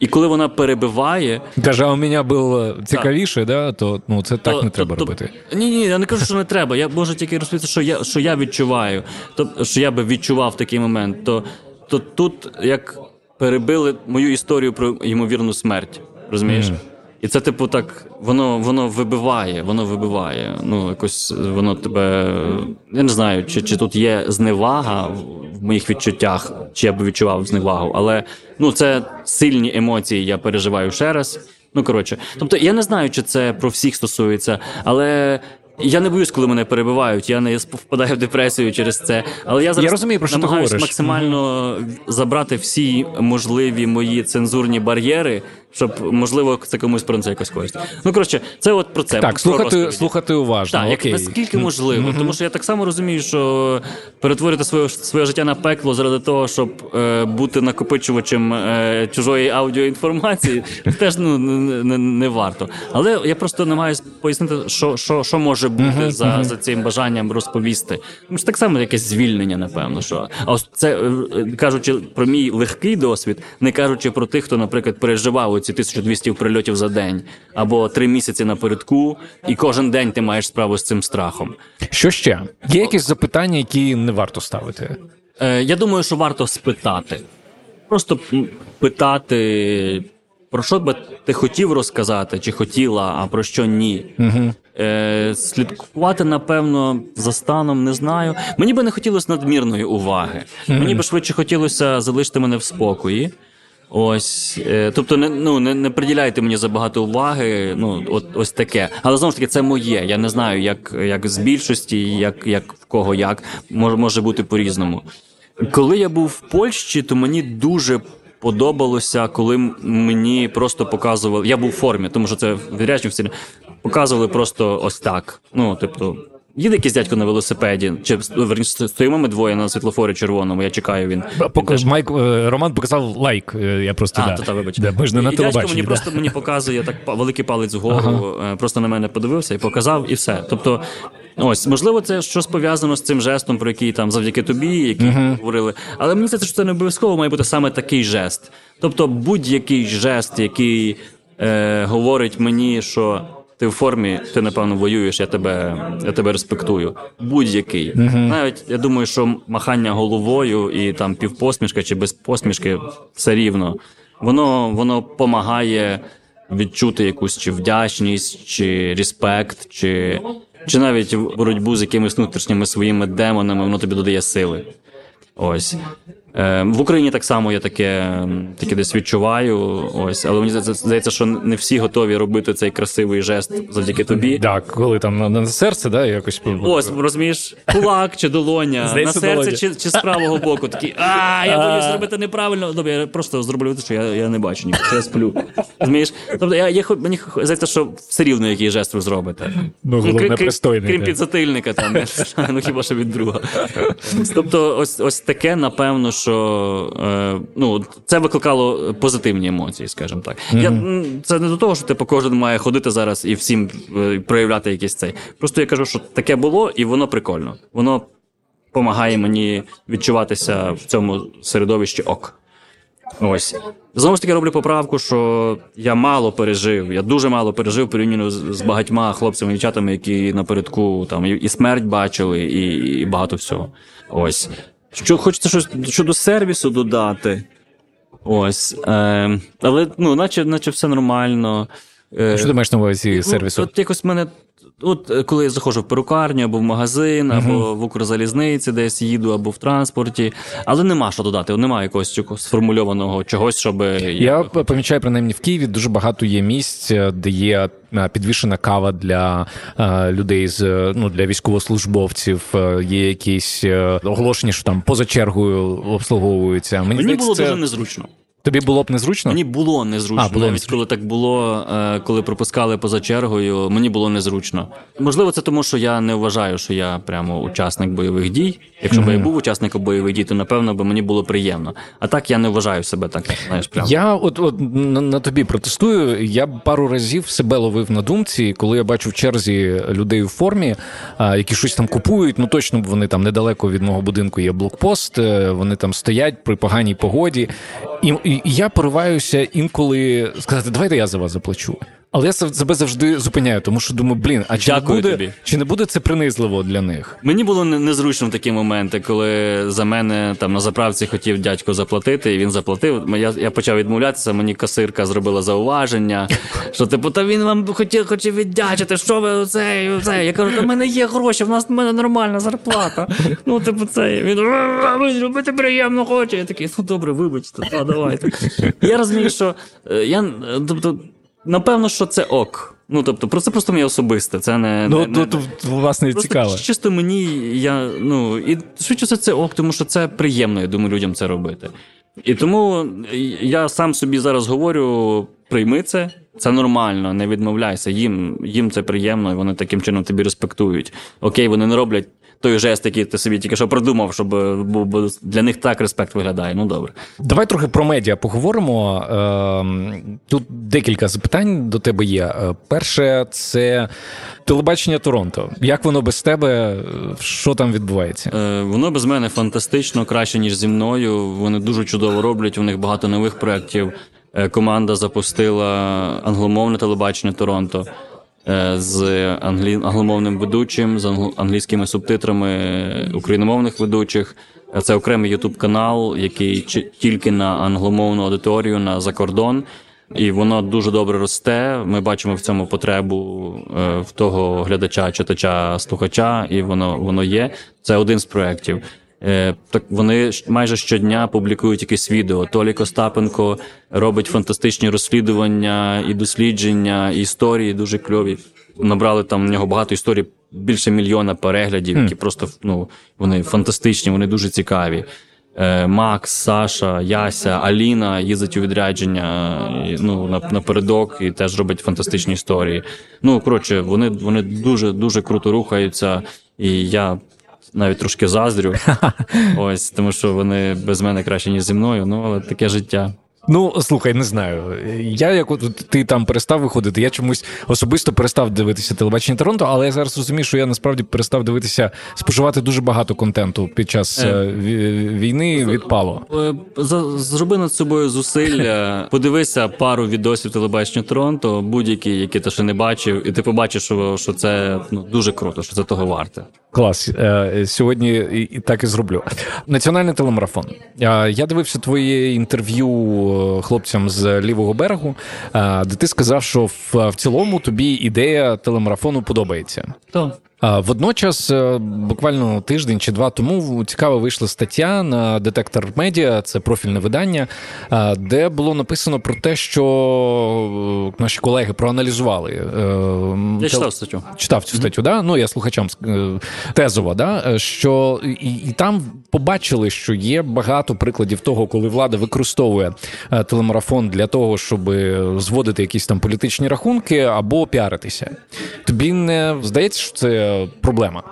І коли вона перебиває, каже, а у мене було цікавіше, да, то ну це так то, не треба то, робити. Ні, ні, я не кажу, що не треба. Я можу тільки розповісти, що я що я відчуваю, тобто, що я би відчував в такий момент. То, то тут як перебили мою історію про ймовірну смерть, розумієш? Mm. І це, типу, так, воно воно вибиває, воно вибиває. Ну, якось воно тебе. Я не знаю, чи чи тут є зневага в моїх відчуттях, чи я би відчував зневагу, але ну, це сильні емоції, я переживаю ще раз. Ну, коротше, тобто, я не знаю, чи це про всіх стосується, але я не боюсь, коли мене перебивають. Я не впадаю в депресію через це. Але я зараз я розумію, про що намагаюся ти максимально забрати всі можливі мої цензурні бар'єри, щоб можливо це комусь про це якось користь. Ну коротше, це от про це так. Слухати слухати уважно. Так, окей. як наскільки можливо, mm-hmm. тому що я так само розумію, що перетворити своє своє життя на пекло заради того, щоб е, бути накопичувачем е, чужої аудіоінформації, теж ну не, не варто. Але я просто намагаюся пояснити, що що, що може бути mm-hmm. за за цим бажанням розповісти. Тому що так само якесь звільнення, напевно. що А ось це е, кажучи про мій легкий досвід, не кажучи про тих, хто, наприклад, переживав оці 1200 прильотів за день або три місяці напередку, і кожен день ти маєш справу з цим страхом. Що ще? Є якісь запитання, які не варто ставити? Е, Я думаю, що варто спитати. Просто питати, про що би ти хотів розказати, чи хотіла, а про що ні. Угу. Е, Слідкувати, напевно, за станом не знаю. Мені би не хотілося надмірної уваги. Угу. Мені би швидше хотілося залишити мене в спокої. Ось, е, тобто, не ну не не приділяйте мені забагато уваги. Ну, от ось таке. Але знову ж таки, це моє. Я не знаю, як як з більшості, як як в кого як може може бути по-різному. Коли я був в Польщі, то мені дуже подобалося, коли мені просто показували. Я був в формі, тому що це відрядження показували просто ось так. Ну, тобто. Їде якийсь дядько на велосипеді, чи верніше стоїмо ми двоє на світлофорі червоному. Я чекаю. Він Поки він Майк е, Роман показав лайк. Е, я просто а, да. то, та, вибач. Да, ми ж не на і телебаченні. мені да. просто мені показує так великий палець вгору, ага. Е, просто на мене подивився і показав, і все. Тобто, ось можливо, це щось пов'язано з цим жестом, про який там завдяки тобі, який uh говорили. Але мені здається, що це не обов'язково має бути саме такий жест. Тобто, будь-який жест, який е, говорить мені, що ти в формі, ти напевно воюєш, я тебе я тебе респектую. Будь-який. Uh-huh. Навіть я думаю, що махання головою і там півпосмішка чи без посмішки все рівно. Воно воно помагає відчути якусь чи вдячність, чи респект, чи чи навіть боротьбу з якимись внутрішніми своїми демонами, воно тобі додає сили. Ось. Е, В Україні так само я таке таке десь відчуваю. Ось, але мені здається, що не всі готові робити цей красивий жест завдяки тобі. Так, коли там на, на серце, да, якось ось розумієш, кулак чи долоня здається, на серце чи чи з правого боку. Такі а я боюсь зробити неправильно. Добре, я просто зроблю те, що я я не бачу ні, що я сплю. Розумієш? Тобто я, я мені здається, що все рівно який жест ви зробите. Ну, ну крім, пристойний, крім підзатильника, там ну хіба що від друга. Тобто, ось ось таке, напевно що е, ну, це викликало позитивні емоції, скажімо так. Mm-hmm. Я, Це не до того, що типу, кожен має ходити зараз і всім е, проявляти якийсь цей. Просто я кажу, що таке було, і воно прикольно. Воно допомагає мені відчуватися в цьому середовищі ок. Ось. Знову ж таки роблю поправку, що я мало пережив. Я дуже мало пережив порівняно з, з багатьма хлопцями і дівчатами, які напередку там і смерть бачили, і, і багато всього. Ось. Що хочеться щось щодо сервісу додати. Ось. Е, Але ну, наче наче все нормально. Е, Що ти маєш на увазі ну, сервісу? От якось мене. От е, коли я заходжу в перукарню, або в магазин, або uh-huh. в Укрзалізниці, десь їду, або в транспорті, але нема що додати, немає якогось сформульованого чогось, щоб я помічаю принаймні в Києві дуже багато є місць, де є Е, підвішена кава для е, людей з ну для військовослужбовців. Е, є якісь оголошення, що там поза чергою обслуговуються. Мені, Мені було це... дуже незручно. Тобі було б незручно? Мені було незручно. А, було Навіть незручно. коли так було, е, коли пропускали поза чергою, мені було незручно. Можливо, це тому, що я не вважаю, що я прямо учасник бойових дій. Якщо б я був учасником бойових дій, то напевно би мені було приємно. А так я не вважаю себе так, знаєш, прямо. Я от, от на, на тобі протестую. Я пару разів себе ловив на думці, коли я бачу в черзі людей у формі, які щось там купують. Ну точно вони там недалеко від мого будинку є блокпост. е, Вони там стоять при поганій погоді. І я пориваюся інколи сказати, давайте я за вас заплачу. Але я себе завжди зупиняю, тому що думаю, блін, а чи не Дякую буде тобі. чи не буде це принизливо для них? Мені було незручно в такі моменти, коли за мене там на заправці хотів дядько заплатити, і він заплатив. Я, я почав відмовлятися. Мені касирка зробила зауваження, що типу, та він вам хотів, хотів віддячити, що ви оце, оце. Я кажу, та в мене є гроші, в нас в мене нормальна зарплата. Ну, типу, це він «А, робити приємно хоче. Я такий, ну добре, вибачте, та давайте. Я розумію, що е, я е, тобто. Напевно, що це ок. Ну тобто, про це просто моє особисте. Це не Ну не- не- тут власне Просто цікаво. чисто мені, я, ну, і швидше все це ок, тому що це приємно, я думаю, людям це робити. І тому я сам собі зараз говорю: прийми це, це нормально, не відмовляйся. Їм, їм це приємно, і вони таким чином тобі респектують. Окей, вони не роблять той жест, який ти собі тільки що продумав, щоб е, бо, для них так респект виглядає. Ну добре. Давай трохи про медіа поговоримо. Ем, Тут декілька запитань до тебе є. Е, Перше, це телебачення Торонто. Як воно без тебе? Що там відбувається? Е, Воно без мене фантастично, краще, ніж зі мною. Вони дуже чудово роблять, у них багато нових проєктів. Команда запустила англомовне телебачення Торонто з англі... англомовним ведучим, з англ- англійськими субтитрами україномовних ведучих. Е, Це окремий ютуб канал, який тільки на англомовну аудиторію, на закордон. І воно дуже добре росте. Ми бачимо в цьому потребу е, в того глядача, читача, слухача, і воно воно є. Це один з проєктів. Е, так вони майже щодня публікують якесь відео. Толік Остапенко робить фантастичні розслідування і дослідження, і історії дуже кльові. Набрали там в нього багато історій, більше мільйона переглядів, які просто ну вони фантастичні, вони дуже цікаві. Е, Макс, Саша, Яся, Аліна їздять у відрядження ну, напередок і теж роблять фантастичні історії. Ну, коротше, вони, вони дуже дуже круто рухаються, і я навіть трошки заздрю. Ось, тому що вони без мене краще, ніж зі мною. Ну, але таке життя. Ну слухай, не знаю. Я як от ти там перестав виходити, я чомусь особисто перестав дивитися телебачення Торонто, але я зараз розумію, що я насправді перестав дивитися, споживати дуже багато контенту під час Е. е, війни. Відпало. Е, за- Зроби над собою зусилля, подивися пару відосів телебачення Торонто, будь-які, які ти ще не бачив, і ти побачиш, що, що це ну, дуже круто, що це того варте. Клас. Е, Сьогодні і, так і зроблю. Національний телемарафон. Я дивився твоє інтерв'ю хлопцям з лівого берегу, де ти сказав, що в, в цілому тобі ідея телемарафону подобається. То. Водночас, е, буквально тиждень чи два тому цікаво вийшла стаття на детектор медіа, це профільне видання, де було написано про те, що е, наші колеги проаналізували. е, Я читав статтю. читав цю статтю, да? ну я слухачам тезово, да? що і, і там побачили, що є багато прикладів того, коли влада використовує телемарафон для того, щоб зводити якісь там політичні рахунки або піаритися. Тобі не здається, що це проблема?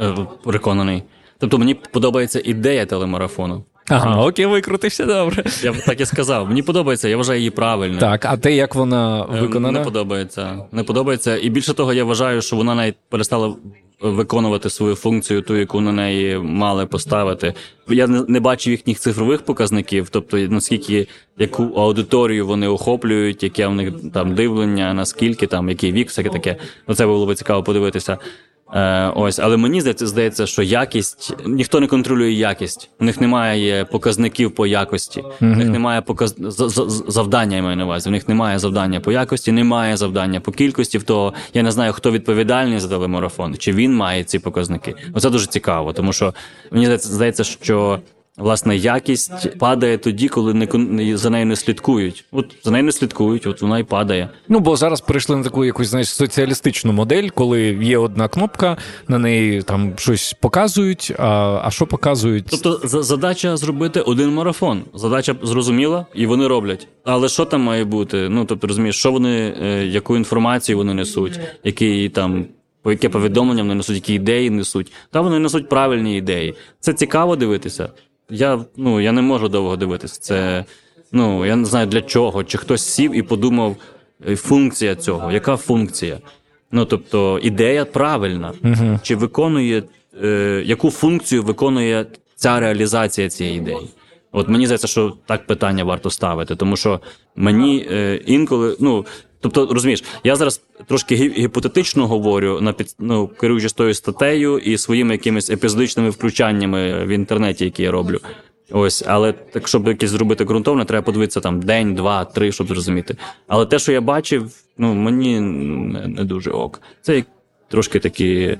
Е, Переконаний. Тобто мені подобається ідея телемарафону. Ага, окей, викрутився добре. Я б так і сказав. Мені подобається, я вважаю її правильною. Так, а те, як вона Е, виконана? Не подобається. Не подобається. І більше того, я вважаю, що вона навіть перестала виконувати свою функцію, ту, яку на неї мали поставити. Я не, бачу їхніх цифрових показників, тобто наскільки яку аудиторію вони охоплюють, яке в них там дивлення, наскільки там, який вік, всяке таке. Ну це було б цікаво подивитися. Е, ось, але мені здається, здається, що якість ніхто не контролює якість. У них немає показників по якості. У них немає показ... за- за- завдання, я маю на увазі. У них немає завдання по якості, немає завдання по кількості. Того я не знаю, хто відповідальний за телемарафон, чи він має ці показники. Оце дуже цікаво, тому що мені здається, що власне якість падає тоді, коли не за нею не слідкують. От за нею не слідкують, от вона і падає. Ну, бо зараз перейшли на таку якусь знаєш, соціалістичну модель, коли є одна кнопка, на неї там щось показують. А, а що показують? Тобто задача зробити один марафон. Задача зрозуміла, і вони роблять. Але що там має бути? Ну тобто розумієш, що вони, е, яку інформацію вони несуть, які там. по яке повідомлення вони несуть, які ідеї несуть. Та вони несуть правильні ідеї. Це цікаво дивитися. Я, ну, я не можу довго дивитися. Це, ну, я не знаю для чого. Чи хтось сів і подумав, е, функція цього, яка функція? Ну, тобто, ідея правильна. Чи виконує, е, яку функцію виконує ця реалізація цієї ідеї? От мені здається, що так питання варто ставити, тому що мені е, інколи, ну тобто, розумієш, я зараз трошки гі- гіпотетично говорю на під, ну, керуючись тою статтею і своїми якимись епізодичними включаннями в інтернеті, які я роблю. Ось, але так, щоб якесь зробити ґрунтовне, треба подивитися там день, два, три, щоб зрозуміти. Але те, що я бачив, ну мені не, не дуже ок. Це трошки такі.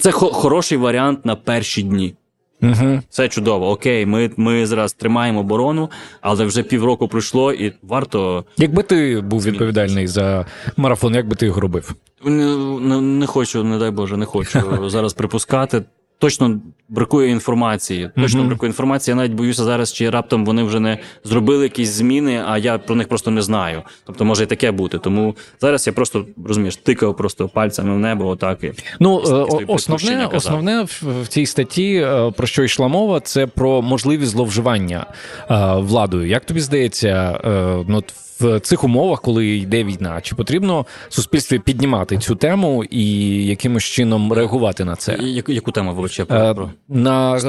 Це хо- хороший варіант на перші дні. Угу. Це чудово. Окей, ми, ми зараз тримаємо оборону, але вже півроку пройшло, і варто Якби ти був відповідальний за марафон, як би ти його робив? не, не, не хочу, не дай Боже, не хочу зараз припускати. Точно бракує інформації. Точно бракує інформації. Я навіть боюся зараз, чи раптом вони вже не зробили якісь зміни, а я про них просто не знаю. Тобто може і таке бути. Тому зараз я просто розумієш, тикав просто пальцями в небо, отак і Ну, Якісь е, основне, основне в, цій статті, е, про що йшла мова, це про можливість зловживання е, владою. Як тобі здається, ну, в цих умовах, коли йде війна, чи потрібно суспільстві піднімати цю тему і якимось чином реагувати на це? Яку, яку тему вибачте, Е, про На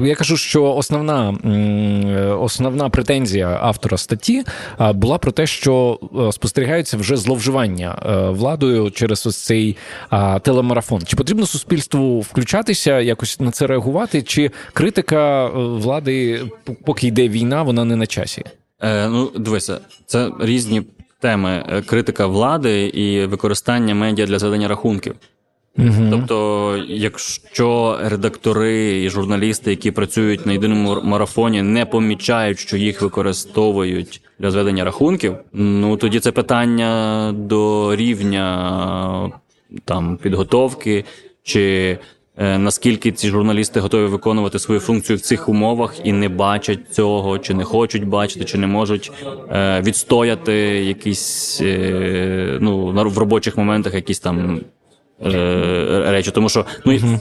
я кажу, що основна е, основна претензія автора статті була про те, що е, спостерігаються вже зловживання е, владою через ось цей телемарафон. Чи потрібно суспільству включатися, якось на це реагувати? Чи критика е, влади, поки йде війна, вона не на часі? Е, ну, дивися, це різні теми: Е, критика влади і використання медіа для зведення рахунків. Угу. Тобто, якщо редактори і журналісти, які працюють на єдиному марафоні, не помічають, що їх використовують для зведення рахунків, ну тоді це питання до рівня там підготовки, чи е, наскільки ці журналісти готові виконувати свою функцію в цих умовах і не бачать цього, чи не хочуть бачити, чи не можуть е, відстояти якісь е, ну в робочих моментах якісь там е, речі. Тому що ну, в,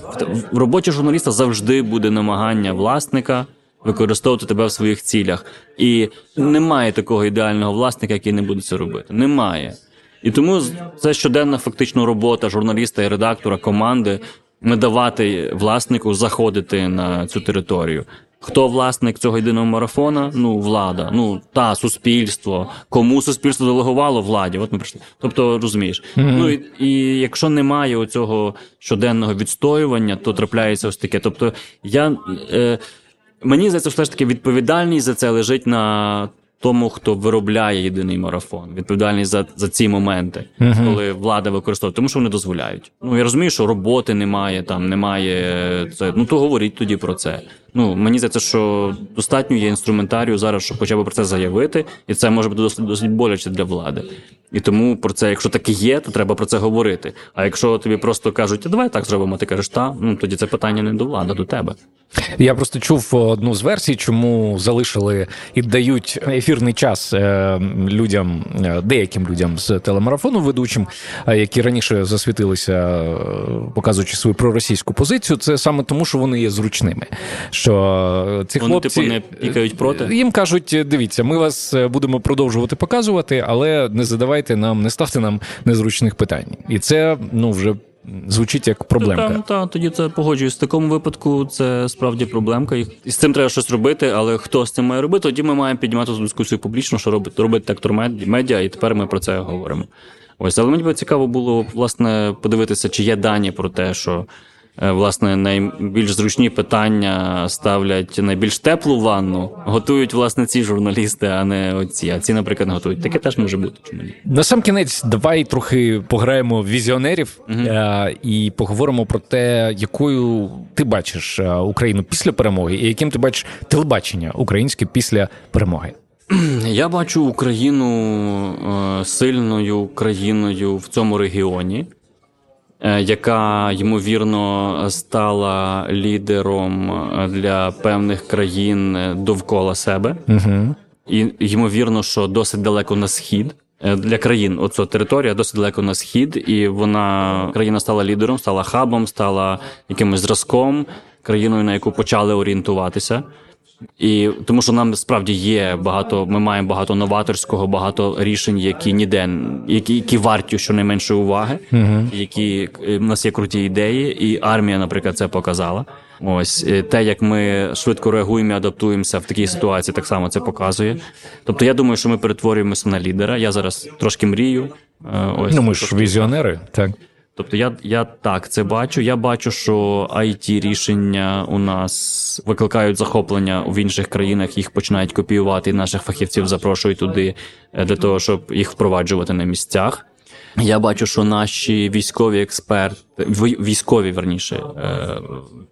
в роботі журналіста завжди буде намагання власника використовувати тебе в своїх цілях. І немає такого ідеального власника, який не буде це робити. Немає. І тому це щоденна фактично робота журналіста і редактора команди не давати власнику заходити на цю територію. Хто власник цього єдиного марафона? Ну, влада, ну та суспільство. Кому суспільство делегувало владі? От ми прийшли. Тобто, розумієш, ну і, і якщо немає оцього щоденного відстоювання, то трапляється ось таке. Тобто, я е, мені здається, все ж таки відповідальність за це лежить на тому, хто виробляє єдиний марафон. Відповідальність за, за ці моменти, коли влада використовує, тому що вони дозволяють. Ну я розумію, що роботи немає, там немає це. Ну то говоріть тоді про це. Ну мені здається, що достатньо є інструментарію зараз, щоб хоча б про це заявити, і це може бути досить досить боляче для влади. І тому про це, якщо таке є, то треба про це говорити. А якщо тобі просто кажуть, давай так зробимо, ти кажеш, та ну тоді це питання не до влади, а до тебе. Я просто чув одну з версій, чому залишили і дають ефірний час е, людям, е, деяким людям з телемарафону ведучим, е, які раніше засвітилися, е, показуючи свою проросійську позицію. Це саме тому, що вони є зручними. Що е, ці Вони, хлопці типу, не пікають проти? їм кажуть: дивіться, ми вас е, будемо продовжувати показувати, але не задавайте нам, не ставте нам незручних питань. І це ну вже звучить як проблемка. Та, та, тоді це погоджуюсь. В такому випадку це справді проблемка. І з цим треба щось робити, але хто з цим має робити, тоді ми маємо піднімати цю дискусію публічно, що робить, робить тектор мед- медіа, і тепер ми про це говоримо. Ось, але мені би цікаво було власне подивитися, чи є дані про те, що е, власне найбільш зручні питання ставлять найбільш теплу ванну, готують власне ці журналісти, а не оці. А ці, наприклад, не готують. Таке теж може бути. Чому ні? На сам кінець, давай трохи пограємо в візіонерів е, і поговоримо про те, якою ти бачиш е, Україну після перемоги, і яким ти бачиш телебачення українське після перемоги. Я бачу Україну е, сильною країною в цьому регіоні, е, яка ймовірно стала лідером е, для певних країн е, довкола себе. Угу. І ймовірно, що досить далеко на схід. Е, Для країн оця територія досить далеко на схід, і вона країна стала лідером, стала хабом, стала якимось зразком, країною, на яку почали орієнтуватися. І тому, що нам справді є багато, ми маємо багато новаторського, багато рішень, які ніде які, які варті щонайменшої уваги, які е, в нас є круті ідеї, і армія, наприклад, це показала. Ось е, те, як ми швидко реагуємо і адаптуємося в такій ситуації, так само це показує. Тобто, я думаю, що ми перетворюємося на лідера. Я зараз трошки мрію. е, Ось Ну, ми ж візіонери, так. Тобто я, я так це бачу. Я бачу, що it рішення у нас викликають захоплення в інших країнах, їх починають копіювати, і наших фахівців запрошують туди е, для того, щоб їх впроваджувати на місцях. Я бачу, що наші військові експерти, військові верніше, е,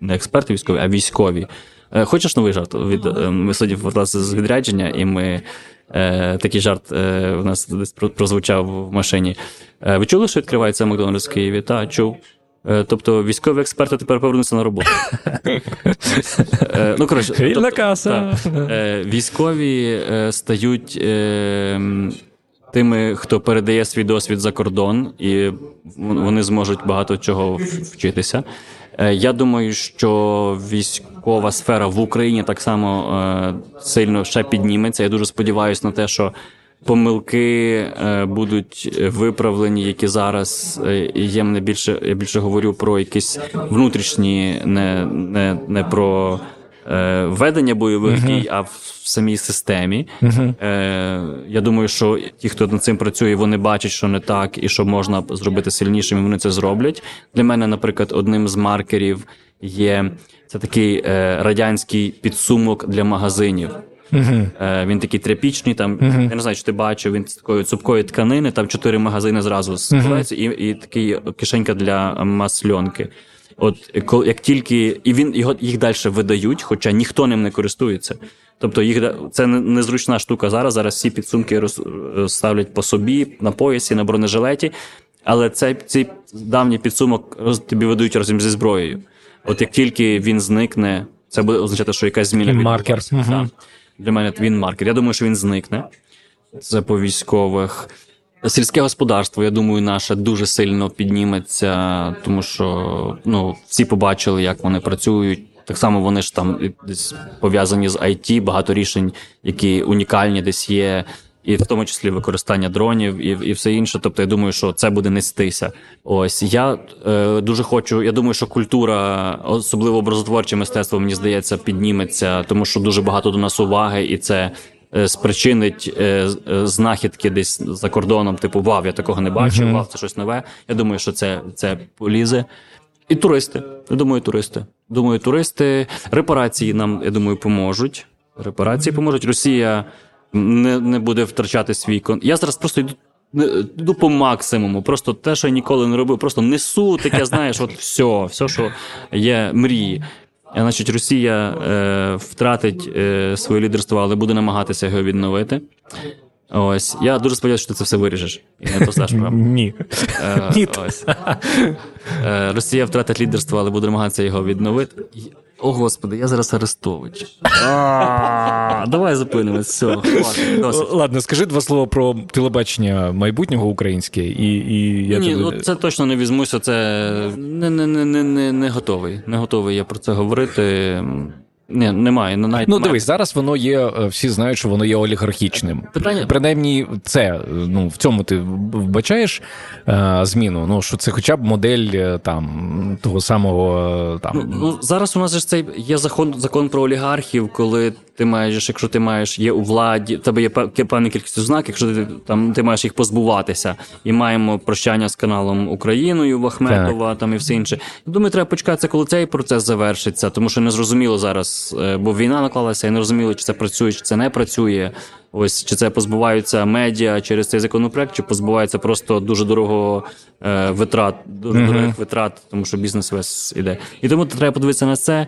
не експерти військові, а військові. Е, Хочеш новий жарт? Від ми власне з відрядження, і ми е, такий жарт е, у нас десь про- прозвучав в машині. Е, ви чули, що відкривається Макдональдс в Києві? Так, чув. Е, Тобто військові експерти тепер повернуться на роботу. Ну, коротше, Вільна тобто, каса. військові стають тими, хто передає свій досвід за кордон, і вони зможуть багато чого вчитися. Я думаю, що військова сфера в Україні так само е, сильно ще підніметься. Я дуже сподіваюся на те, що помилки е, будуть виправлені, які зараз е, є. Мене більше я більше говорю про якісь внутрішні, не, не, не про е, ведення бойових дій, а в самій системі. Е, я думаю, що ті, хто над цим працює, вони бачать, що не так, і що можна зробити сильнішим, і вони це зроблять. Для мене, наприклад, одним з маркерів є це такий е, радянський підсумок для магазинів. Е, він такий тряпічний, там я не знаю, чи ти бачив, він з такої цупкої тканини, там чотири магазини зразу складаються, і, і такий кишенька для масльонки. От коли як тільки і він його їх далі видають, хоча ніхто ним не користується. Тобто їх це незручна штука зараз. Зараз всі підсумки роз, ставлять по собі на поясі, на бронежилеті. Але цей, цей давній підсумок роз, тобі видають разом зі зброєю. От як тільки він зникне, це буде означати, що якась зміна маркер. Так. Для мене він маркер. Я думаю, що він зникне. Це по військових. Сільське господарство, я думаю, наше дуже сильно підніметься, тому що ну, всі побачили, як вони працюють. Так само вони ж там десь пов'язані з IT, багато рішень, які унікальні десь є, і в тому числі використання дронів і, і все інше. Тобто, я думаю, що це буде нестися. Ось я е, дуже хочу. Я думаю, що культура, особливо образотворче мистецтво, мені здається, підніметься, тому що дуже багато до нас уваги, і це спричинить е, е, знахідки десь за кордоном, типу Вау, я такого не бачив, вау, це щось нове. Я думаю, що це, це полізе. І туристи. Я думаю, туристи. Думаю, туристи. Репарації нам, я думаю, поможуть. Репарації поможуть. Росія не, не буде втрачати свій кон. Я зараз просто йду. Йду по максимуму, просто те, що я ніколи не робив, просто несу таке, знаєш, от все, все, що є мрії. Е, Значить, Росія е, втратить е, своє лідерство, але буде намагатися його відновити. Ось я дуже сподіваюся, що ти це все виріжеш і не посташ правду. Ні. Е, Ні. ось. Е, Росія втратить лідерство, але буде намагатися його відновити. О, господи, я зараз Арестович. Давай зупинимось. Все, досить. Ладно, скажи два слова про телебачення майбутнього українське, і, і я Ні, тебе... ну це точно не візьмуся. Це не, не, не, не, не, не готовий. Не готовий я про це говорити. Ні, немає. Ну, навіть Ну, дивись, дивись, зараз воно є, е, всі знають, що воно є олігархічним. Питання- Принаймні, це е, ну в цьому ти вбачаєш е, зміну. Ну що це хоча б модель е, там того самого там. Ну, ну, зараз у нас ж цей є закон, закон про олігархів, коли ти маєш, якщо ти маєш є у владі, тебе є певна кількість ознак, якщо ти там ти маєш їх позбуватися, і маємо прощання з каналом Україною Вахметова так. там і все інше. Думаю, треба почекатися, коли цей процес завершиться, тому що не зрозуміло зараз, е, бо війна наклалася, і не розуміло, чи це працює, чи це не працює. Ось чи це позбуваються медіа через цей законопроект, чи позбуваються просто дуже дорогого е, витрат, дуже uh-huh. дорогих витрат, тому що бізнес весь іде. І тому треба подивитися на це.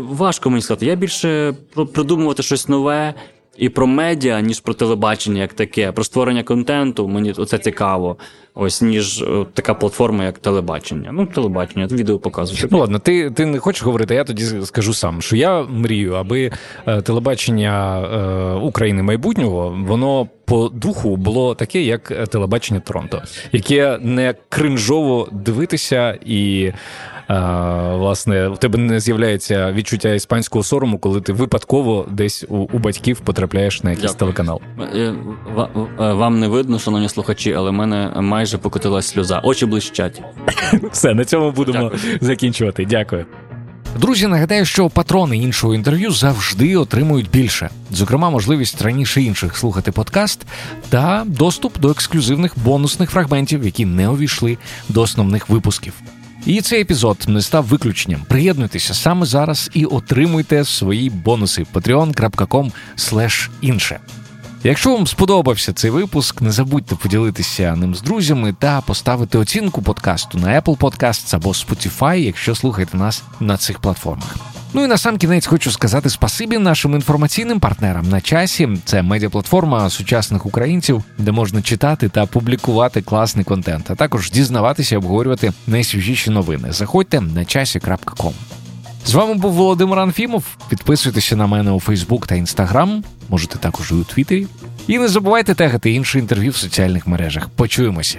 Важко мені сказати. Я більше придумувати щось нове і про медіа, ніж про телебачення, як таке, про створення контенту. Мені це цікаво. Ось ніж така платформа, як телебачення. Ну, телебачення, відео показують. Ну ладно, ти ти не хочеш говорити, я тоді скажу сам, що я мрію, аби е, телебачення е, України майбутнього воно по духу було таке, як телебачення Торонто, яке не кринжово дивитися і власне, в тебе не з'являється відчуття іспанського сорому, коли ти випадково десь у, у батьків потрапляєш на якийсь Дякую. телеканал. Е, е, вам не видно, шановні слухачі, але в мене майже покотилась сльоза. Очі блищать. Все, на цьому будемо Дякую. закінчувати. Дякую. Друзі, нагадаю, що патрони іншого інтерв'ю завжди отримують більше, зокрема, можливість раніше інших слухати подкаст та доступ до ексклюзивних бонусних фрагментів, які не увійшли до основних випусків. І цей епізод не став виключенням. Приєднуйтеся саме зараз і отримуйте свої бонуси patreon.com інше. Якщо вам сподобався цей випуск, не забудьте поділитися ним з друзями та поставити оцінку подкасту на Apple Podcasts або Spotify, якщо слухаєте нас на цих платформах. Ну і на сам кінець хочу сказати спасибі нашим інформаційним партнерам на часі. Це медіаплатформа сучасних українців, де можна читати та публікувати класний контент, а також дізнаватися і обговорювати найсвіжіші новини. Заходьте на часі.ком. З вами був Володимир Анфімов. Підписуйтеся на мене у Фейсбук та Інстаграм. Можете також і у Твіттері. І не забувайте тегати інші інтерв'ю в соціальних мережах. Почуємося.